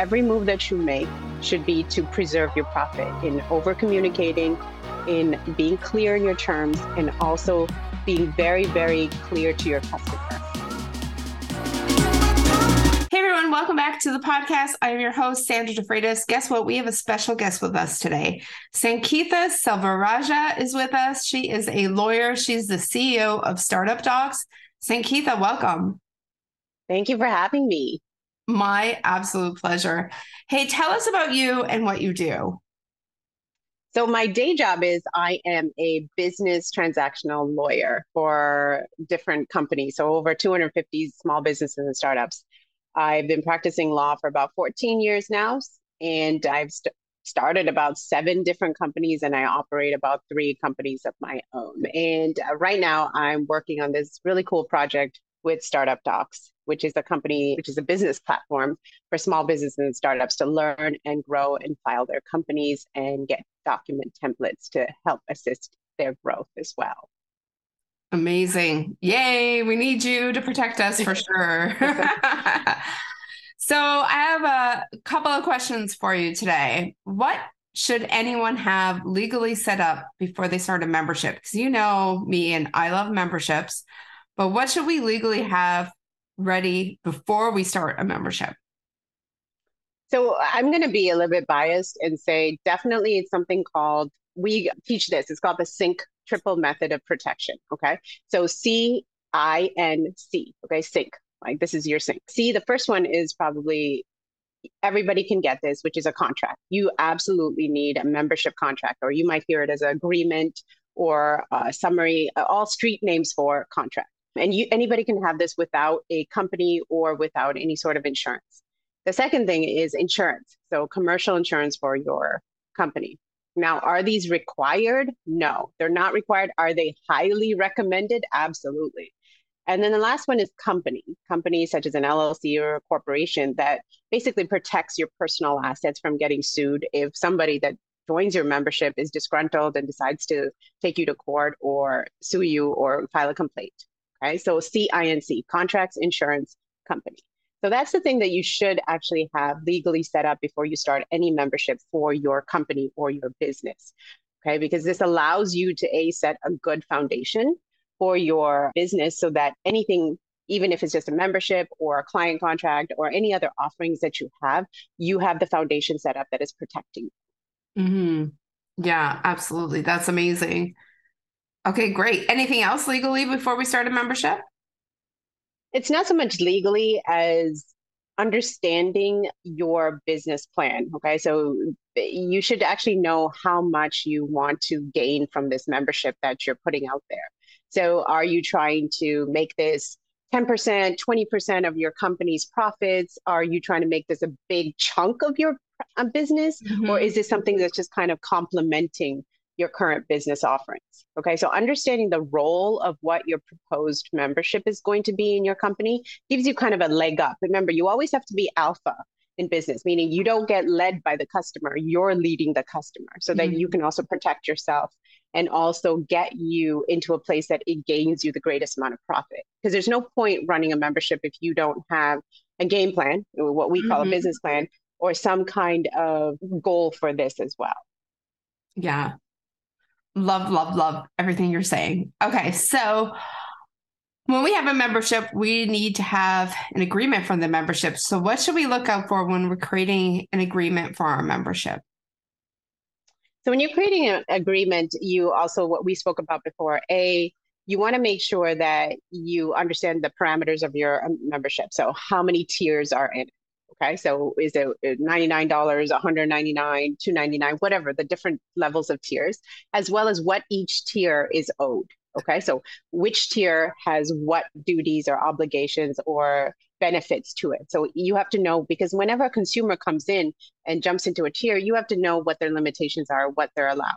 every move that you make should be to preserve your profit in over communicating, in being clear in your terms, and also being very, very clear to your customer. Hey everyone, welcome back to the podcast. I am your host, Sandra DeFreitas. Guess what? We have a special guest with us today. Sankeetha Selvarajah is with us. She is a lawyer. She's the CEO of Startup Docs. Sankeetha, welcome. Thank you for having me. My absolute pleasure. Hey, tell us about you and what you do. So, my day job is I am a business transactional lawyer for different companies. So, over 250 small businesses and startups. I've been practicing law for about 14 years now, and I've st- started about seven different companies and I operate about three companies of my own. And uh, right now, I'm working on this really cool project with Startup Docs, which is a company, which is a business platform for small businesses and startups to learn and grow and file their companies and get document templates to help assist their growth as well. Amazing. Yay. We need you to protect us for sure. so, I have a couple of questions for you today. What should anyone have legally set up before they start a membership? Because you know me and I love memberships. But what should we legally have ready before we start a membership? So I'm going to be a little bit biased and say definitely it's something called, we teach this, it's called the CINC triple method of protection. Okay. So C I N C. Okay. CINC. Like this is your CINC. C, the first one is probably everybody can get this, which is a contract. You absolutely need a membership contract, or you might hear it as an agreement or a summary, all street names for contract. And you, anybody can have this without a company or without any sort of insurance. The second thing is insurance. So commercial insurance for your company. Now, are these required? No, they're not required. Are they highly recommended? Absolutely. And then the last one is company, company such as an LLC or a corporation that basically protects your personal assets from getting sued if somebody that joins your membership is disgruntled and decides to take you to court or sue you or file a complaint. Okay, so CINC, contracts insurance company. So that's the thing that you should actually have legally set up before you start any membership for your company or your business. Okay, because this allows you to a set a good foundation for your business so that anything even if it's just a membership or a client contract or any other offerings that you have, you have the foundation set up that is protecting you. Mm-hmm. Yeah, absolutely. That's amazing. Okay, great. Anything else legally before we start a membership? It's not so much legally as understanding your business plan. Okay, so you should actually know how much you want to gain from this membership that you're putting out there. So, are you trying to make this 10%, 20% of your company's profits? Are you trying to make this a big chunk of your uh, business? Mm-hmm. Or is this something that's just kind of complementing your current business offerings. Okay, so understanding the role of what your proposed membership is going to be in your company gives you kind of a leg up. Remember, you always have to be alpha in business, meaning you don't get led by the customer, you're leading the customer so that mm-hmm. you can also protect yourself and also get you into a place that it gains you the greatest amount of profit. Because there's no point running a membership if you don't have a game plan, what we call mm-hmm. a business plan, or some kind of goal for this as well. Yeah, Love, love, love everything you're saying. Okay. So when we have a membership, we need to have an agreement from the membership. So what should we look out for when we're creating an agreement for our membership? So when you're creating an agreement, you also what we spoke about before, a you want to make sure that you understand the parameters of your um, membership. So how many tiers are in it? Okay, so is it uh, $99, 199, 299, whatever, the different levels of tiers, as well as what each tier is owed. Okay, so which tier has what duties or obligations or benefits to it. So you have to know because whenever a consumer comes in and jumps into a tier, you have to know what their limitations are, what they're allowed.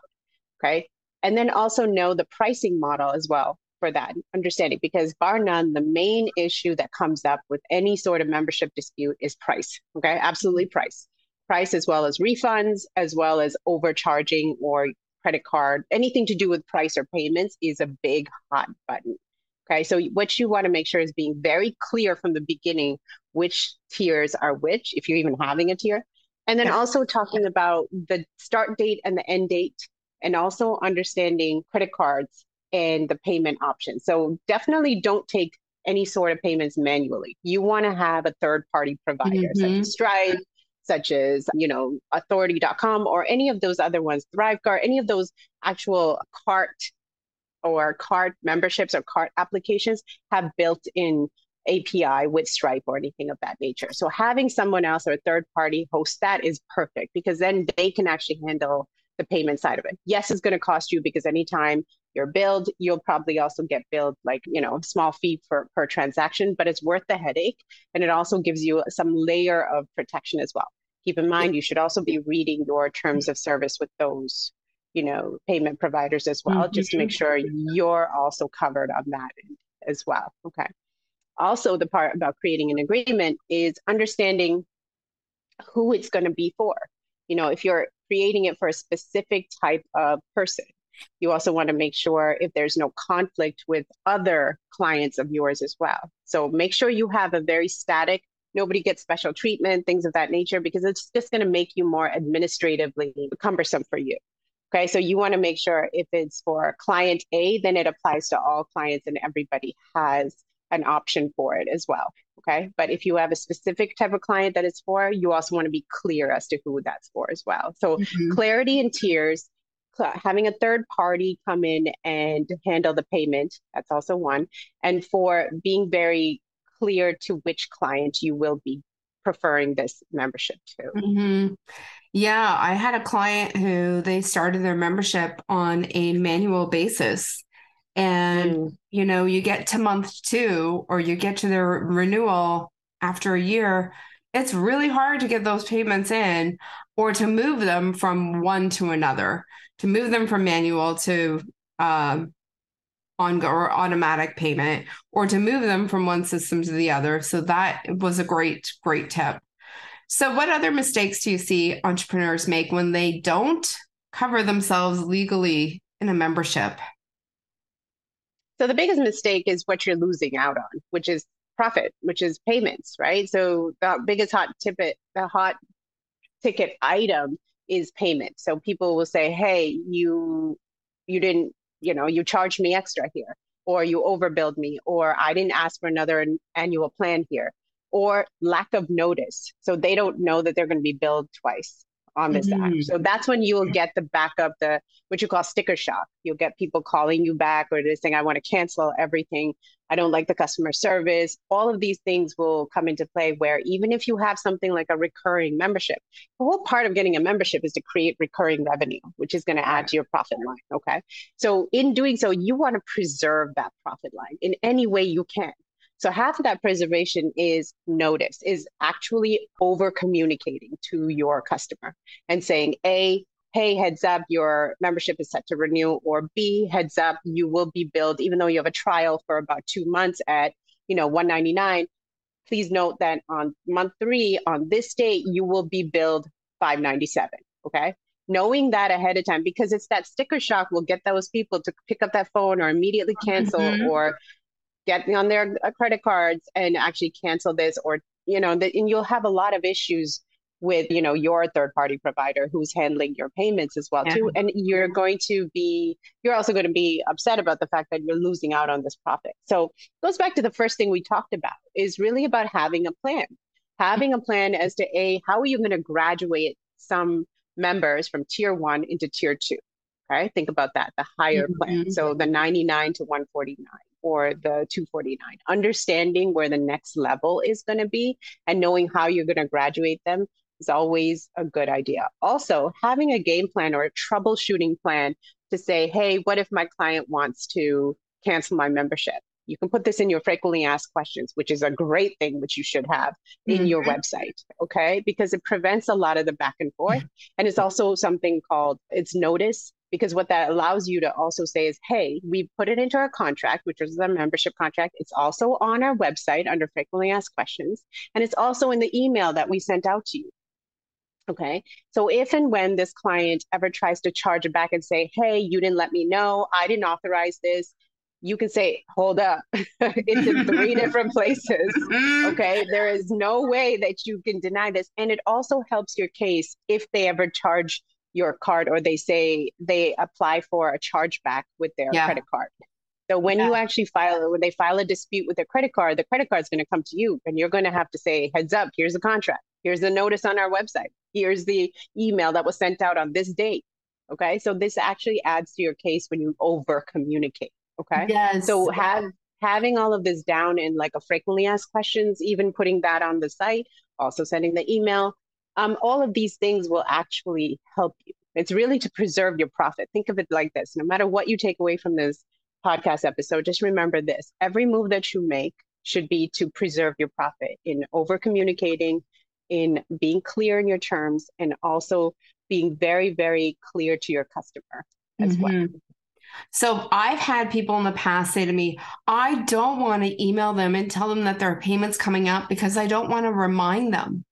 Okay. And then also know the pricing model as well for that understanding because bar none the main issue that comes up with any sort of membership dispute is price okay? Absolutely price. Price as well as refunds as well as overcharging or credit card. Anything to do with price or payments is a big hot button okay? So what you want to make sure is being very clear from the beginning which tiers are which, if you're even having a tier. And then also talking about the start date and the end date, and also understanding credit cards and the payment options. So definitely don't take any sort of payments manually. You want to have a third party provider, mm-hmm. such as Stripe, such as, you know, authority.com or any of those other ones, ThriveCart, any of those actual cart or card memberships or cart applications have built in API with Stripe or anything of that nature. So having someone else or a third party host that is perfect because then they can actually handle the payment side of it. Yes, it's going to cost you because anytime you're billed, you'll probably also get billed like, you know, a small fee for per transaction, but it's worth the headache. And it also gives you some layer of protection as well. Keep in mind, you should also be reading your terms of service with those, you know, payment providers as well, mm-hmm. just to make mm-hmm. sure you're also covered on that as well. Okay. Also, the part about creating an agreement is understanding who it's going to be for. You know, if you're creating it for a specific type of person, you also want to make sure if there's no conflict with other clients of yours as well. So make sure you have a very static, nobody gets special treatment, things of that nature, because it's just going to make you more administratively cumbersome for you. Okay, so you want to make sure if it's for client A, then it applies to all clients and everybody has an option for it as well. Okay, but if you have a specific type of client that it's for, you also want to be clear as to who that's for as well. So mm-hmm. clarity and tiers having a third party come in and handle the payment that's also one and for being very clear to which client you will be preferring this membership to mm-hmm. yeah i had a client who they started their membership on a manual basis and mm. you know you get to month two or you get to their renewal after a year it's really hard to get those payments in or to move them from one to another to move them from manual to um, on or automatic payment or to move them from one system to the other. So that was a great, great tip. So, what other mistakes do you see entrepreneurs make when they don't cover themselves legally in a membership? So, the biggest mistake is what you're losing out on, which is profit, which is payments, right? So, the biggest hot ticket, the hot ticket item is payment. So people will say, "Hey, you you didn't, you know, you charged me extra here, or you overbilled me, or I didn't ask for another annual plan here." Or lack of notice. So they don't know that they're going to be billed twice on this mm-hmm. app. So that's when you will get the backup, the what you call sticker shock. You'll get people calling you back or they're saying, I want to cancel everything. I don't like the customer service. All of these things will come into play where even if you have something like a recurring membership, the whole part of getting a membership is to create recurring revenue, which is going to add to your profit line. Okay. So in doing so, you want to preserve that profit line in any way you can. So half of that preservation is notice, is actually over communicating to your customer and saying, A, hey, heads up, your membership is set to renew, or B, heads up, you will be billed, even though you have a trial for about two months at, you know, 199. Please note that on month three, on this date, you will be billed 597. Okay. Knowing that ahead of time, because it's that sticker shock will get those people to pick up that phone or immediately cancel mm-hmm. or get on their uh, credit cards and actually cancel this or you know the, and you'll have a lot of issues with you know your third party provider who's handling your payments as well yeah. too. And you're going to be you're also going to be upset about the fact that you're losing out on this profit. So goes back to the first thing we talked about is really about having a plan. Having a plan as to a how are you going to graduate some members from tier one into tier two okay? Think about that the higher mm-hmm. plan so the 99 to 149 or the 249 understanding where the next level is going to be and knowing how you're going to graduate them is always a good idea. Also having a game plan or a troubleshooting plan to say hey what if my client wants to cancel my membership? You can put this in your frequently asked questions which is a great thing which you should have in mm-hmm. your website okay? Because it prevents a lot of the back and forth. And it's also something called it's notice because what that allows you to also say is, hey, we put it into our contract, which is a membership contract. It's also on our website under frequently asked questions, and it's also in the email that we sent out to you. Okay. So if and when this client ever tries to charge it back and say, hey, you didn't let me know, I didn't authorize this, you can say, hold up, it's in three different places. Mm-hmm. Okay. There is no way that you can deny this. And it also helps your case if they ever charge your card or they say they apply for a chargeback with their yeah. credit card. So when yeah. you actually file, when they file a dispute with their credit card, the credit card is going to come to you and you're going to have to say, heads up, here's the contract. Here's the notice on our website. Here's the email that was sent out on this date. Okay. So this actually adds to your case when you over communicate. Okay. Yes. So have having all of this down in like a frequently asked questions, even putting that on the site, also sending the email. Um, all of these things will actually help you. It's really to preserve your profit. Think of it like this no matter what you take away from this podcast episode, just remember this every move that you make should be to preserve your profit in over communicating, in being clear in your terms, and also being very, very clear to your customer as mm-hmm. well. So I've had people in the past say to me, I don't want to email them and tell them that their payment's coming up because I don't want to remind them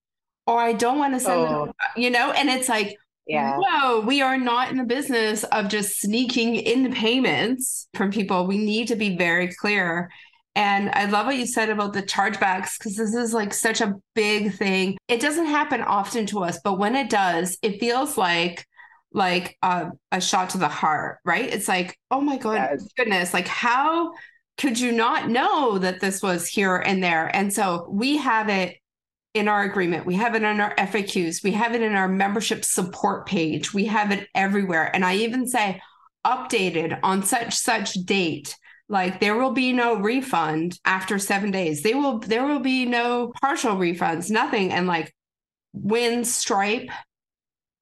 or I don't want to send oh. them, you know, and it's like, yeah. whoa, we are not in the business of just sneaking in payments from people. We need to be very clear. And I love what you said about the chargebacks because this is like such a big thing. It doesn't happen often to us, but when it does, it feels like like a, a shot to the heart, right? It's like, oh my god, yes. goodness, like how could you not know that this was here and there? And so we have it in our agreement, we have it in our FAQs, we have it in our membership support page, we have it everywhere. And I even say updated on such such date. Like there will be no refund after 7 days. They will there will be no partial refunds nothing. And like when stripe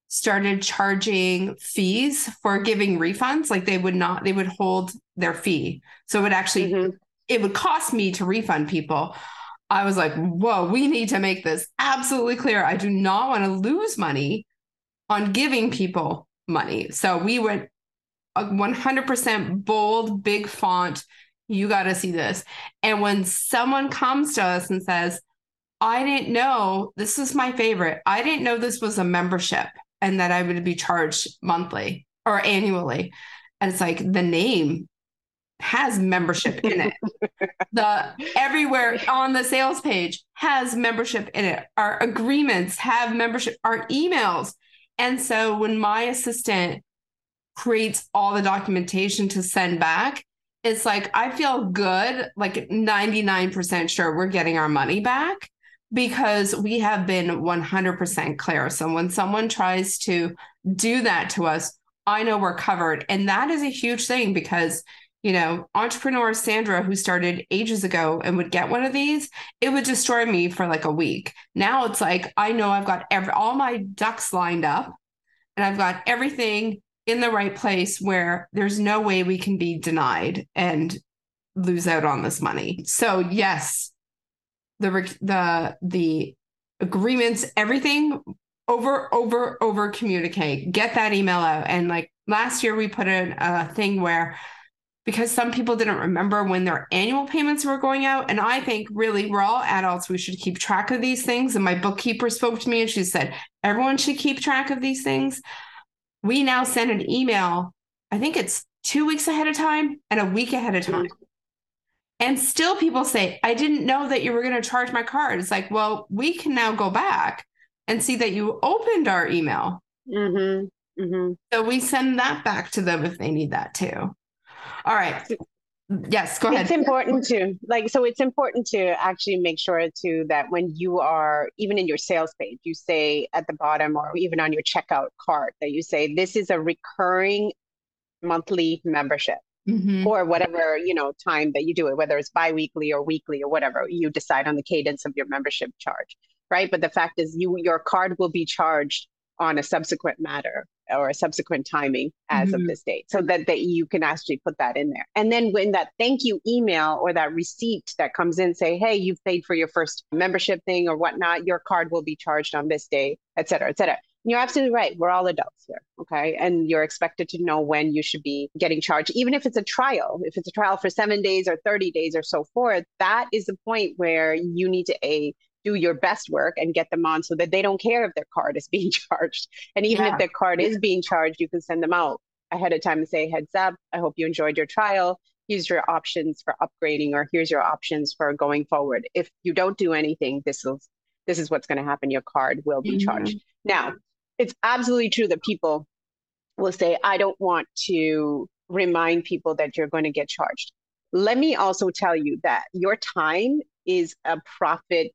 started charging fees for giving refunds like they would not they would hold their fee. So it would actually mm-hmm. it would cost me to refund people i was like whoa we need to make this absolutely clear i do not want to lose money on giving people money so we went uh, a 100% bold big font you got to see this and when someone comes to us and says I didn't know this is my favorite. I didn't know this was a membership and that I would be charged monthly or annually. And it's like the name has membership in it. the everywhere on the sales page has membership in it. Our agreements have membership, our emails. And so when my assistant creates all the documentation to send back, it's like I feel good, like 99% sure we're getting our money back because we have been 100% clear. So when someone tries to do that to us, I know we're covered. And that is a huge thing because, you know, entrepreneur Sandra, who started ages ago and would get one of these, it would destroy me for like a week. Now it's like, I know I've got every, all my ducks lined up and I've got everything in the right place where there's no way we can be denied and lose out on this money. So, yes, the the the agreements, everything over over over communicate. Get that email out. And like last year, we put in a thing where because some people didn't remember when their annual payments were going out. And I think really we're all adults. We should keep track of these things. And my bookkeeper spoke to me and she said, everyone should keep track of these things. We now send an email, I think it's two weeks ahead of time and a week ahead of time. And still people say, I didn't know that you were going to charge my card. It's like, well, we can now go back and see that you opened our email. Mm-hmm. Mm-hmm. So we send that back to them if they need that too. All right. Yes, go ahead. It's important to like so it's important to actually make sure too that when you are even in your sales page, you say at the bottom or even on your checkout card that you say this is a recurring monthly membership mm-hmm. or whatever you know time that you do it whether it's biweekly or weekly or whatever you decide on the cadence of your membership charge right but the fact is you your card will be charged on a subsequent matter or a subsequent timing as mm-hmm. of this date so that, that you can actually put that in there and then when that thank you email or that receipt that comes in say hey you've paid for your first membership thing or whatnot your card will be charged on this day et cetera et cetera you're absolutely right. We're all adults here. Okay. And you're expected to know when you should be getting charged, even if it's a trial, if it's a trial for seven days or 30 days or so forth, that is the point where you need to a do your best work and get them on so that they don't care if their card is being charged. And even yeah. if their card is being charged, you can send them out ahead of time and say, heads up, I hope you enjoyed your trial. here's your options for upgrading or here's your options for going forward. If you don't do anything, this is this is what's going to happen. Your card will be mm-hmm. charged. Now, it's absolutely true that people will say, I don't want to remind people that you're going to get charged. Let me also tell you that your time is a profit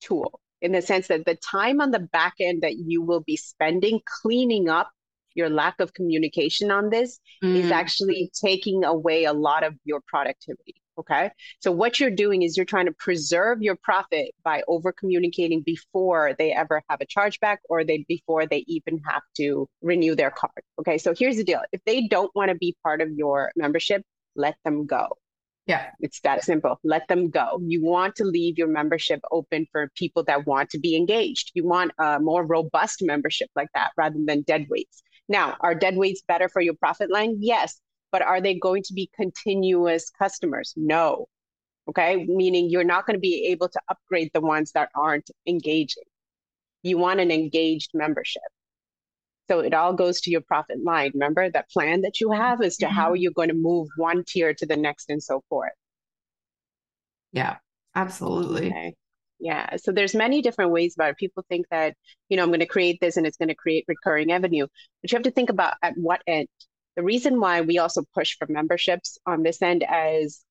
tool in the sense that the time on the back end that you will be spending cleaning up your lack of communication on this mm. is actually taking away a lot of your productivity. Okay. So what you're doing is you're trying to preserve your profit by over communicating before they ever have a chargeback or they before they even have to renew their card. Okay. So here's the deal. If they don't want to be part of your membership, let them go. Yeah. It's that simple. Let them go. You want to leave your membership open for people that want to be engaged. You want a more robust membership like that rather than dead weights. Now, are dead weights better for your profit line? Yes. But are they going to be continuous customers? No. Okay. Meaning you're not going to be able to upgrade the ones that aren't engaging. You want an engaged membership. So it all goes to your profit line. Remember that plan that you have as to mm-hmm. how you're going to move one tier to the next and so forth. Yeah, absolutely. Okay. Yeah. So there's many different ways about it. People think that, you know, I'm going to create this and it's going to create recurring revenue. But you have to think about at what end. The reason why we also push for memberships on this end as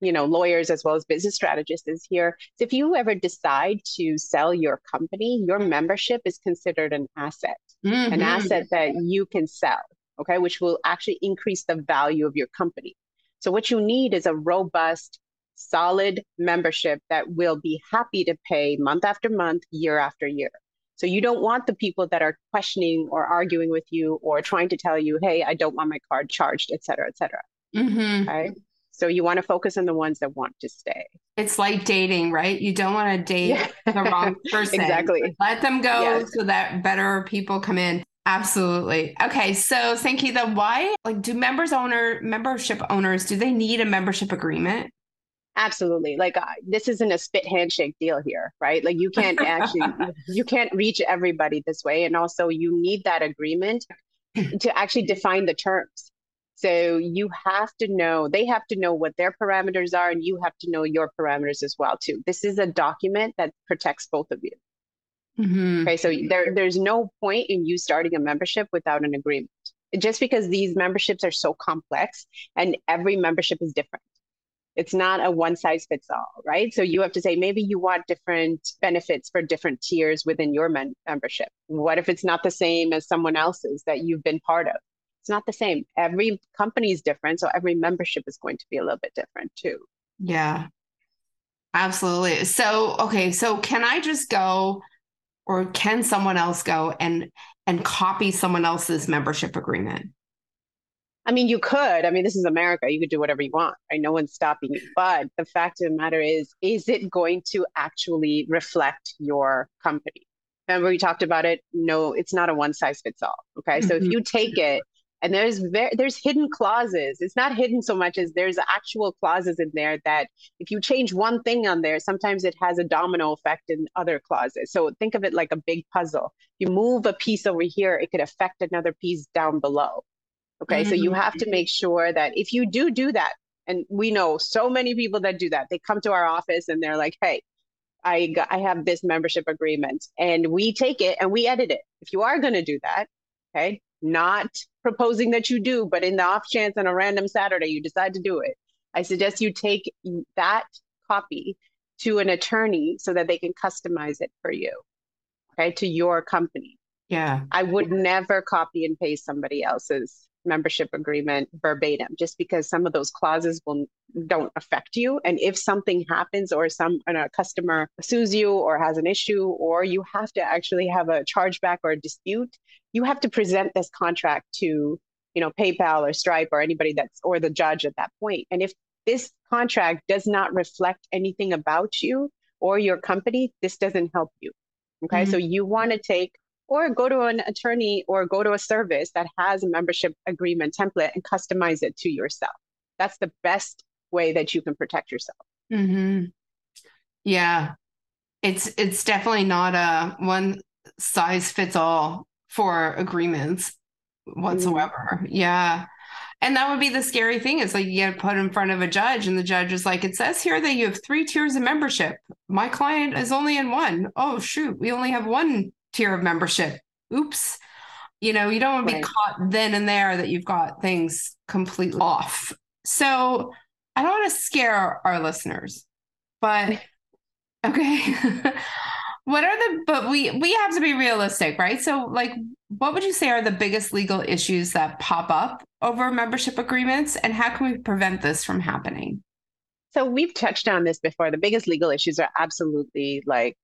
you know lawyers as well as business strategists is here so if you ever decide to sell your company your membership is considered an asset mm-hmm. an asset that you can sell okay which will actually increase the value of your company so what you need is a robust solid membership that will be happy to pay month after month year after year so you don't want the people that are questioning or arguing with you or trying to tell you hey i don't want my card charged et cetera et cetera mm-hmm. okay so you want to focus on the ones that want to stay. It's like dating, right? You don't want to date yeah. the wrong person. exactly. Let them go yes. so that better people come in. Absolutely. Okay, so Sankeetha, why like do members owner membership owners do they need a membership agreement? Absolutely. Like uh, this isn't a spit handshake deal here, right? Like you can't actually you can't reach everybody this way and also you need that agreement to actually define the terms. So you have to know, they have to know what their parameters are, and you have to know your parameters as well too. This is a document that protects both of you. Mm-hmm. Okay, so there, there's no point in you starting a membership without an agreement. Just because these memberships are so complex and every membership is different. It's not a one size fits all, right? So you have to say maybe you want different benefits for different tiers within your men- membership. What if it's not the same as someone else's that you've been part of? It's not the same. Every company is different. So every membership is going to be a little bit different too. Yeah. Absolutely. So, okay. So can I just go or can someone else go and and copy someone else's membership agreement? I mean, you could. I mean, this is America. You could do whatever you want. Right? No one's stopping you. But the fact of the matter is, is it going to actually reflect your company? Remember, we talked about it. No, it's not a one size fits all. Okay. So mm-hmm. if you take it and there's very there's hidden clauses it's not hidden so much as there's actual clauses in there that if you change one thing on there sometimes it has a domino effect in other clauses so think of it like a big puzzle you move a piece over here it could affect another piece down below okay mm-hmm. so you have to make sure that if you do do that and we know so many people that do that they come to our office and they're like hey I, got, I have this membership agreement and we take it and we edit it. If you are going to do that, okay, not proposing that you do, but in the off chance on a random Saturday you decide to do it, I suggest you take that copy to an attorney so that they can customize it for you, okay, to your company. Yeah. I would never copy and paste somebody else's membership agreement verbatim just because some of those clauses will don't affect you and if something happens or some a customer sues you or has an issue or you have to actually have a chargeback or a dispute you have to present this contract to you know paypal or stripe or anybody that's or the judge at that point. point and if this contract does not reflect anything about you or your company this doesn't help you okay mm-hmm. so you want to take or go to an attorney or go to a service that has a membership agreement template and customize it to yourself. That's the best way that you can protect yourself. Mm-hmm. Yeah, it's it's definitely not a one size fits all for agreements whatsoever. Mm-hmm. Yeah. And that would be the scary thing is like you get put in front of a judge and the judge is like, it says here that you have three tiers of membership. My client is only in one. Oh, shoot. We only have one tier of membership. Oops. You know, you don't want to be caught then and there that you've got things completely off. So want to scare our listeners, but okay. what are the but we we have to be realistic right? So like what would you say are the biggest legal issues that pop up over membership agreements and how can we prevent this from happening? So we've touched on this before. The biggest legal issues are absolutely like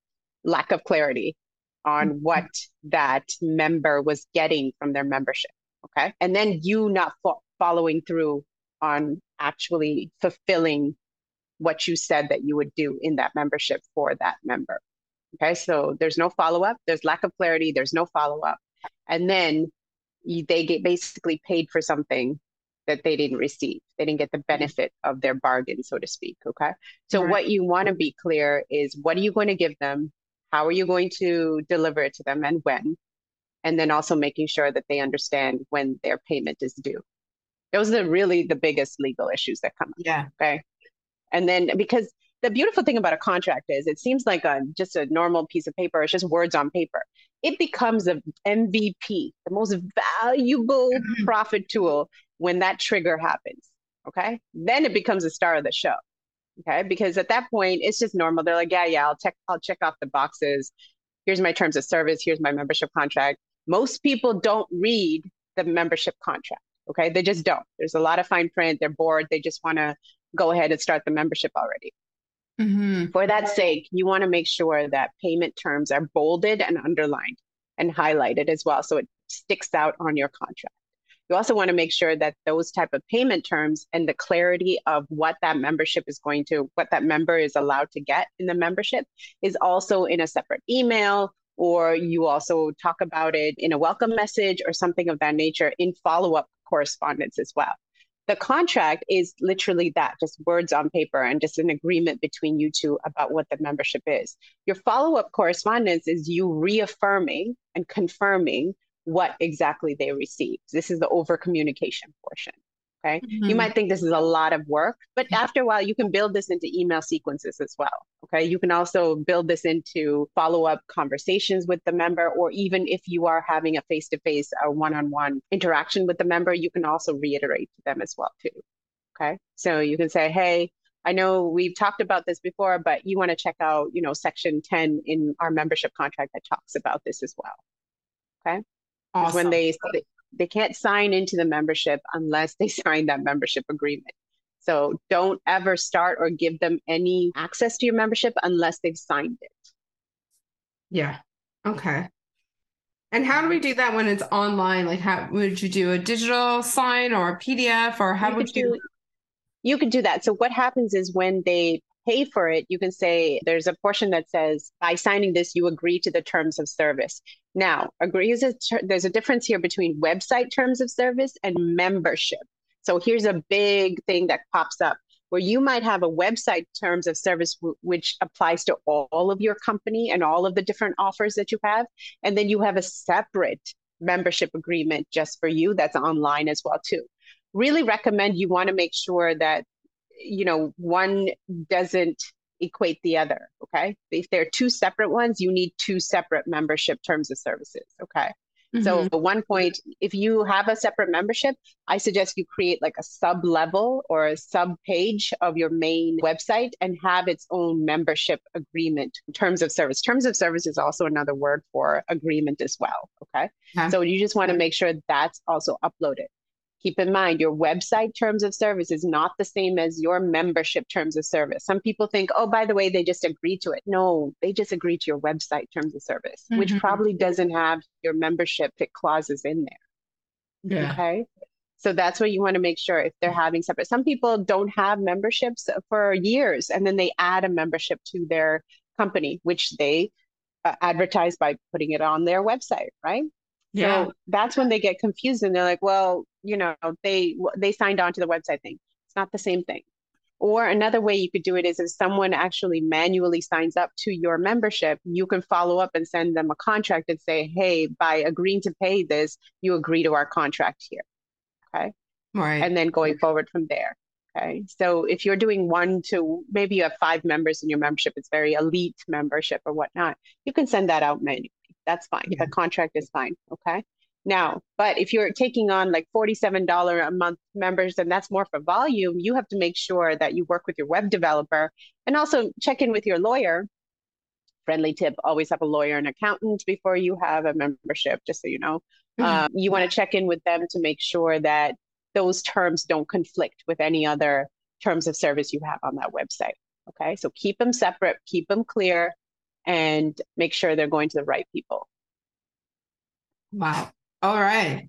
lack of clarity on mm-hmm. what that member was getting from their membership okay? And then you not fo- following through on actually fulfilling what you said that you would do in that membership for that member Okay, so there's no follow up, there's lack of clarity, there's no follow up. And then they get basically paid for something that they didn't receive. They didn't get the mm-hmm. benefit of their bargain, so to speak. Okay. So, right. what you want to be clear is what are you going to give them? How are you going to deliver it to them and when? And then also making sure that they understand when their payment is due. Those are really the biggest legal issues that come up. Yeah. Okay. And then because the beautiful thing about a contract is it seems like a just a normal piece of paper it's just words on paper it becomes a mvp the most valuable mm-hmm. profit tool when that trigger happens okay then it becomes a star of the show okay because at that point it's just normal they're like yeah yeah i'll check i'll check off the boxes here's my terms of service here's my membership contract most people don't read the membership contract okay? They just don't. There's a lot of fine print. They're bored. They just want to go ahead and start the membership already. Mm-hmm. For that sake, you want to make sure that payment terms are bolded and underlined and highlighted as well so it sticks out on your contract. You also want to make sure that those type of payment terms and the clarity of what that membership is going to what that member is allowed to get in the membership is also in a separate email or you also talk about it in a welcome message or something of that nature in follow-up correspondence as well. The contract is literally that just words on paper and just an agreement between you two about what the membership is. Your follow up correspondence is you reaffirming and confirming what exactly they received. This is the over communication portion. Okay. Mm-hmm. You might think this is a lot of work, but after a while, you can build this into email sequences as well. Okay. You can also build this into follow up conversations with the member, or even if you are having a face to face, a one on one interaction with the member, you can also reiterate to them as well, too. Okay. So you can say, hey, I know we've talked about this before, but you want to check out, you know, section 10 in our membership contract that talks about this as well. Okay. Awesome. When they they can't sign into the membership unless they sign that membership agreement. So don't ever start or give them any access to your membership unless they've signed it. Yeah. Okay. And how do we do that when it's online? Like, how would you do a digital sign or a PDF, or how you would you? Do, you could do that. So what happens is when they pay for it, you can say there's a portion that says, by signing this, you agree to the terms of service. Now, agree is a ter- there's a difference here between website terms of service and membership. So here's a big thing that pops up where you might have a website terms of service w- which applies to all of your company and all of the different offers that you have. And then you have a separate membership agreement just for you that's online as well too really recommend you want to make sure that you know, one doesn't equate the other. Okay. If they're two separate ones, you need two separate membership terms of services. Okay. Mm-hmm. So at one point, if you have a separate membership, I suggest you create like a sub level or a sub page of your main website and have its own membership agreement terms of service. Terms of service is also another word for agreement as well. Okay. Uh-huh. So you just want to make sure that's also uploaded. Keep in mind, your website terms of service is not the same as your membership terms of service. Some people think, oh, by the way, they just agree to it. No, they just agree to your website terms of service, mm-hmm. which probably doesn't have your membership clauses in there. Yeah. Okay. So that's what you want to make sure if they're having separate. Some people don't have memberships for years and then they add a membership to their company, which they uh, advertise by putting it on their website, right? Yeah. So that's when they get confused and they're like, well, you know, they they signed on to the website thing. It's not the same thing. Or another way you could do it is if someone actually manually signs up to your membership, you can follow up and send them a contract and say, hey, by agreeing to pay this, you agree to our contract here. Okay. Right. And then going forward from there. Okay. So if you're doing one to maybe you have five members in your membership, it's very elite membership or whatnot, you can send that out manually. That's fine. Yeah. The contract is fine. Okay. Now, but if you're taking on like $47 a month members and that's more for volume, you have to make sure that you work with your web developer and also check in with your lawyer. Friendly tip always have a lawyer and accountant before you have a membership, just so you know. Mm-hmm. Um, you want to check in with them to make sure that those terms don't conflict with any other terms of service you have on that website. Okay, so keep them separate, keep them clear, and make sure they're going to the right people. Wow. All right.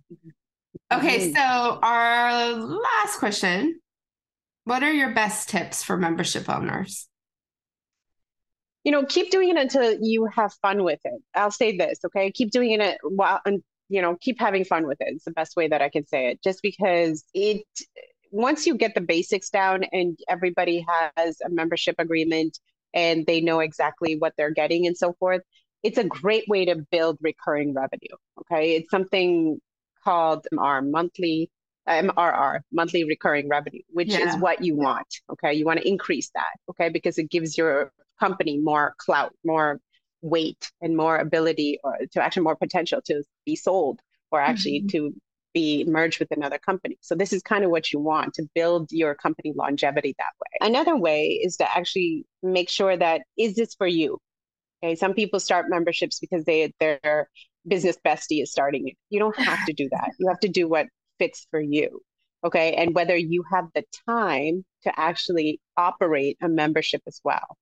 Okay, mm-hmm. so our last question What are your best tips for membership owners? You know, keep doing it until you have fun with it. I'll say this, okay? Keep doing it while, and you know, keep having fun with it. It's the best way that I can say it. Just because it, once you get the basics down and everybody has a membership agreement and they know exactly what they're getting and so forth, it's a great way to build recurring revenue. Okay. It's something called our monthly MRR, monthly recurring revenue, which yeah. is what you want. Okay. You want to increase that. Okay. Because it gives your company more clout, more weight, and more ability or to actually more potential to be sold or actually mm-hmm. to be merged with another company. So this is kind of what you want to build your company longevity that way. Another way is to actually make sure that is this for you? Okay, some people start memberships because they their business bestie is starting it. You don't have to do that. You have to do what fits for you. Okay, and whether you have the time to actually operate a membership as well.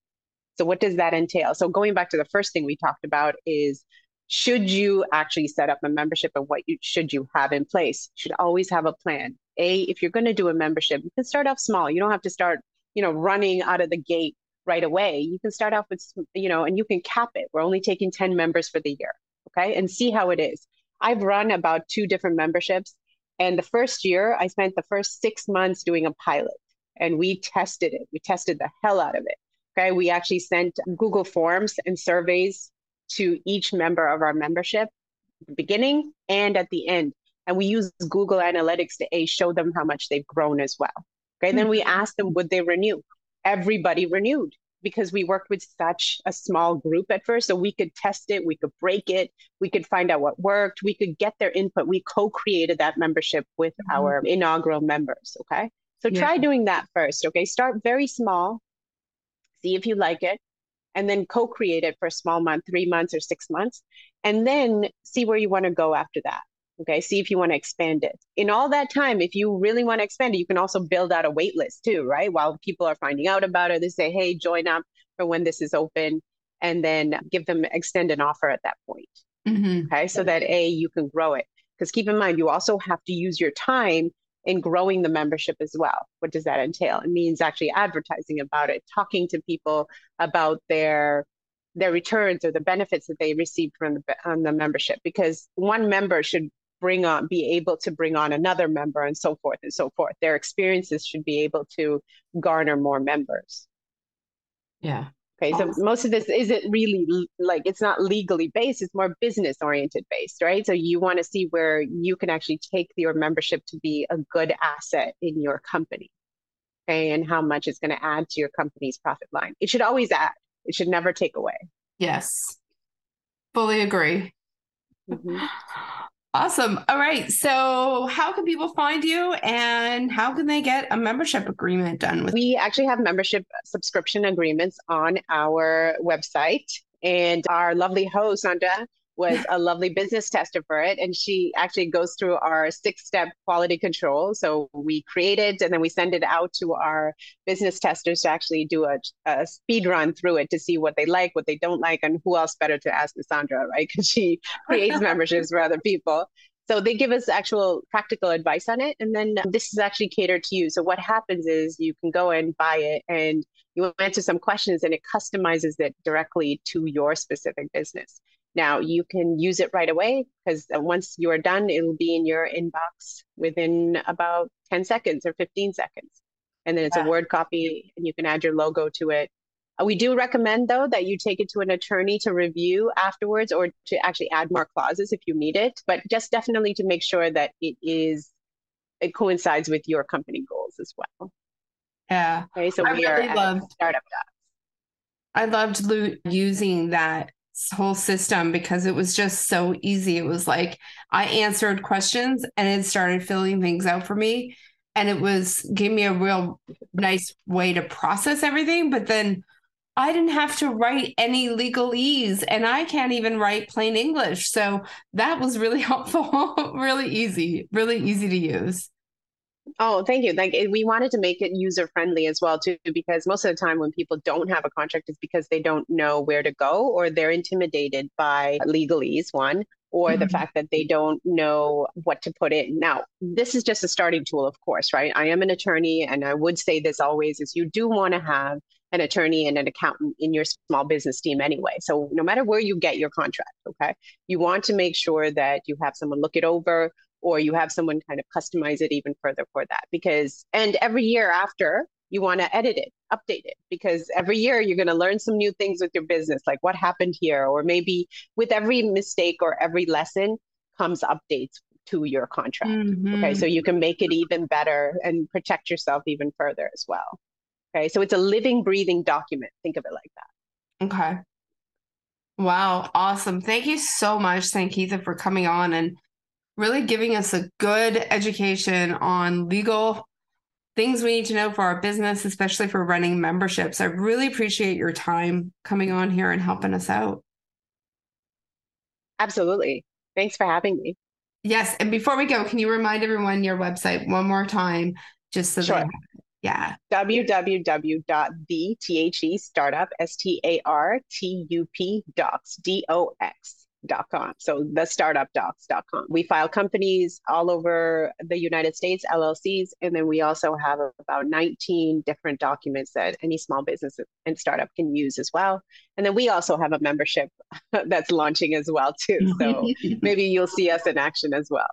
So what does that entail? So going back to the first thing we talked about is should you actually set up a membership and what you should you have in place? You should always have a plan. A, if you're going to do a membership, you can start off small. You don't have to start, you know, running out of the gate right away. You can start off with, you know, and you can cap it. We're only taking 10 members for the year. Okay. And see how it is. I've run about two different memberships. And the first year, I spent the first six months doing a pilot and we tested it. We tested the hell out of it. Okay. We actually sent Google Forms and surveys to each member of our membership the beginning and at the end. And we use Google Analytics to A, show them how much they've grown as well. Okay. Mm-hmm. Then we asked them, would they renew? Everybody renewed because we worked with such a small group at first. So we could test it, we could break it, we could find out what worked, we could get their input. We co created that membership with mm-hmm. our inaugural members. Okay. So yeah. try doing that first. Okay. Start very small, see if you like it, and then co create it for a small month, three months or six months, and then see where you want to go after that. Okay, see if you want to expand it. In all that time, if you really want to expand it, you can also build out a wait list too, right? While people are finding out about it, they say, hey, join up for when this is open, and then give them extend an offer at that point. Mm-hmm. Okay, so that A, you can grow it. Because keep in mind, you also have to use your time in growing the membership as well. What does that entail? It means actually advertising about it, talking to people about their their returns or the benefits that they received from the, on the membership because one member should bring on be able to bring on another member and so forth and so forth. Their experiences should be able to garner more members. Yeah. Okay awesome. so most of this isn't really like it's not legally based it's more business oriented based right? So you want to see where you can actually take your membership to be a good asset in your company okay and how much it's going to add to your company's profit line. It should always add it should never take away. Yes. Fully agree. Mm-hmm. Awesome. All right. So, how can people find you and how can they get a membership agreement done with? We actually have membership subscription agreements on our website. And our lovely host, Sandra, was a lovely business tester for it. And she actually goes through our six step quality control. So we create it and then we send it out to our business testers to actually do a, a speed run through it to see what they like, what they don't like, and who else better to ask Sandra, right? Because she creates memberships for other people. So they give us actual practical advice on it. And then this is actually catered to you. So what happens is you can go and buy it and you answer some questions and it customizes it directly to your specific business. Now you can use it right away because once you are done, it'll be in your inbox within about 10 seconds or 15 seconds. And then it's yeah. a Word copy and you can add your logo to it. Uh, we do recommend though that you take it to an attorney to review afterwards or to actually add more clauses if you need it, but just definitely to make sure that it is it coincides with your company goals as well. Yeah. Okay, so I we really are loved, startup docs. I loved using that whole system because it was just so easy. It was like I answered questions and it started filling things out for me. And it was gave me a real nice way to process everything. But then I didn't have to write any legalese and I can't even write plain English. So that was really helpful, really easy, really easy to use. Oh, thank you. Like we wanted to make it user friendly as well too, because most of the time when people don't have a contract, it's because they don't know where to go or they're intimidated by legalese. One, or mm-hmm. the fact that they don't know what to put in. Now, this is just a starting tool, of course, right? I am an attorney, and I would say this always: is you do want to have an attorney and an accountant in your small business team anyway. So no matter where you get your contract, okay, you want to make sure that you have someone look it over or you have someone kind of customize it even further for that because and every year after you want to edit it update it because every year you're going to learn some new things with your business like what happened here or maybe with every mistake or every lesson comes updates to your contract. Mm-hmm. okay so you can make it even better and protect yourself even further as well. Okay so it's a living breathing document. Think of it like that. Okay. Wow awesome. Thank you so much Sankeetha for coming on and really giving us a good education on legal things we need to know for our business, especially for running memberships. I really appreciate your time coming on here and helping us out. Absolutely. Thanks for having me. Yes. And before we go, can you remind everyone your website one more time? Just so sure. they yeah. www.the startup, S-T-A-R-T-U-P docs, D-O-X com. So the startupdox.com. We file companies all over the United States, LLCs, and then we also have about 19 different documents that any small business and startup can use as well. And then we also have a membership that's launching as well too. So maybe you'll see us in action as well.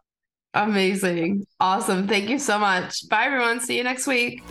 Amazing. Awesome. Thank you so much. Bye everyone. See you next week.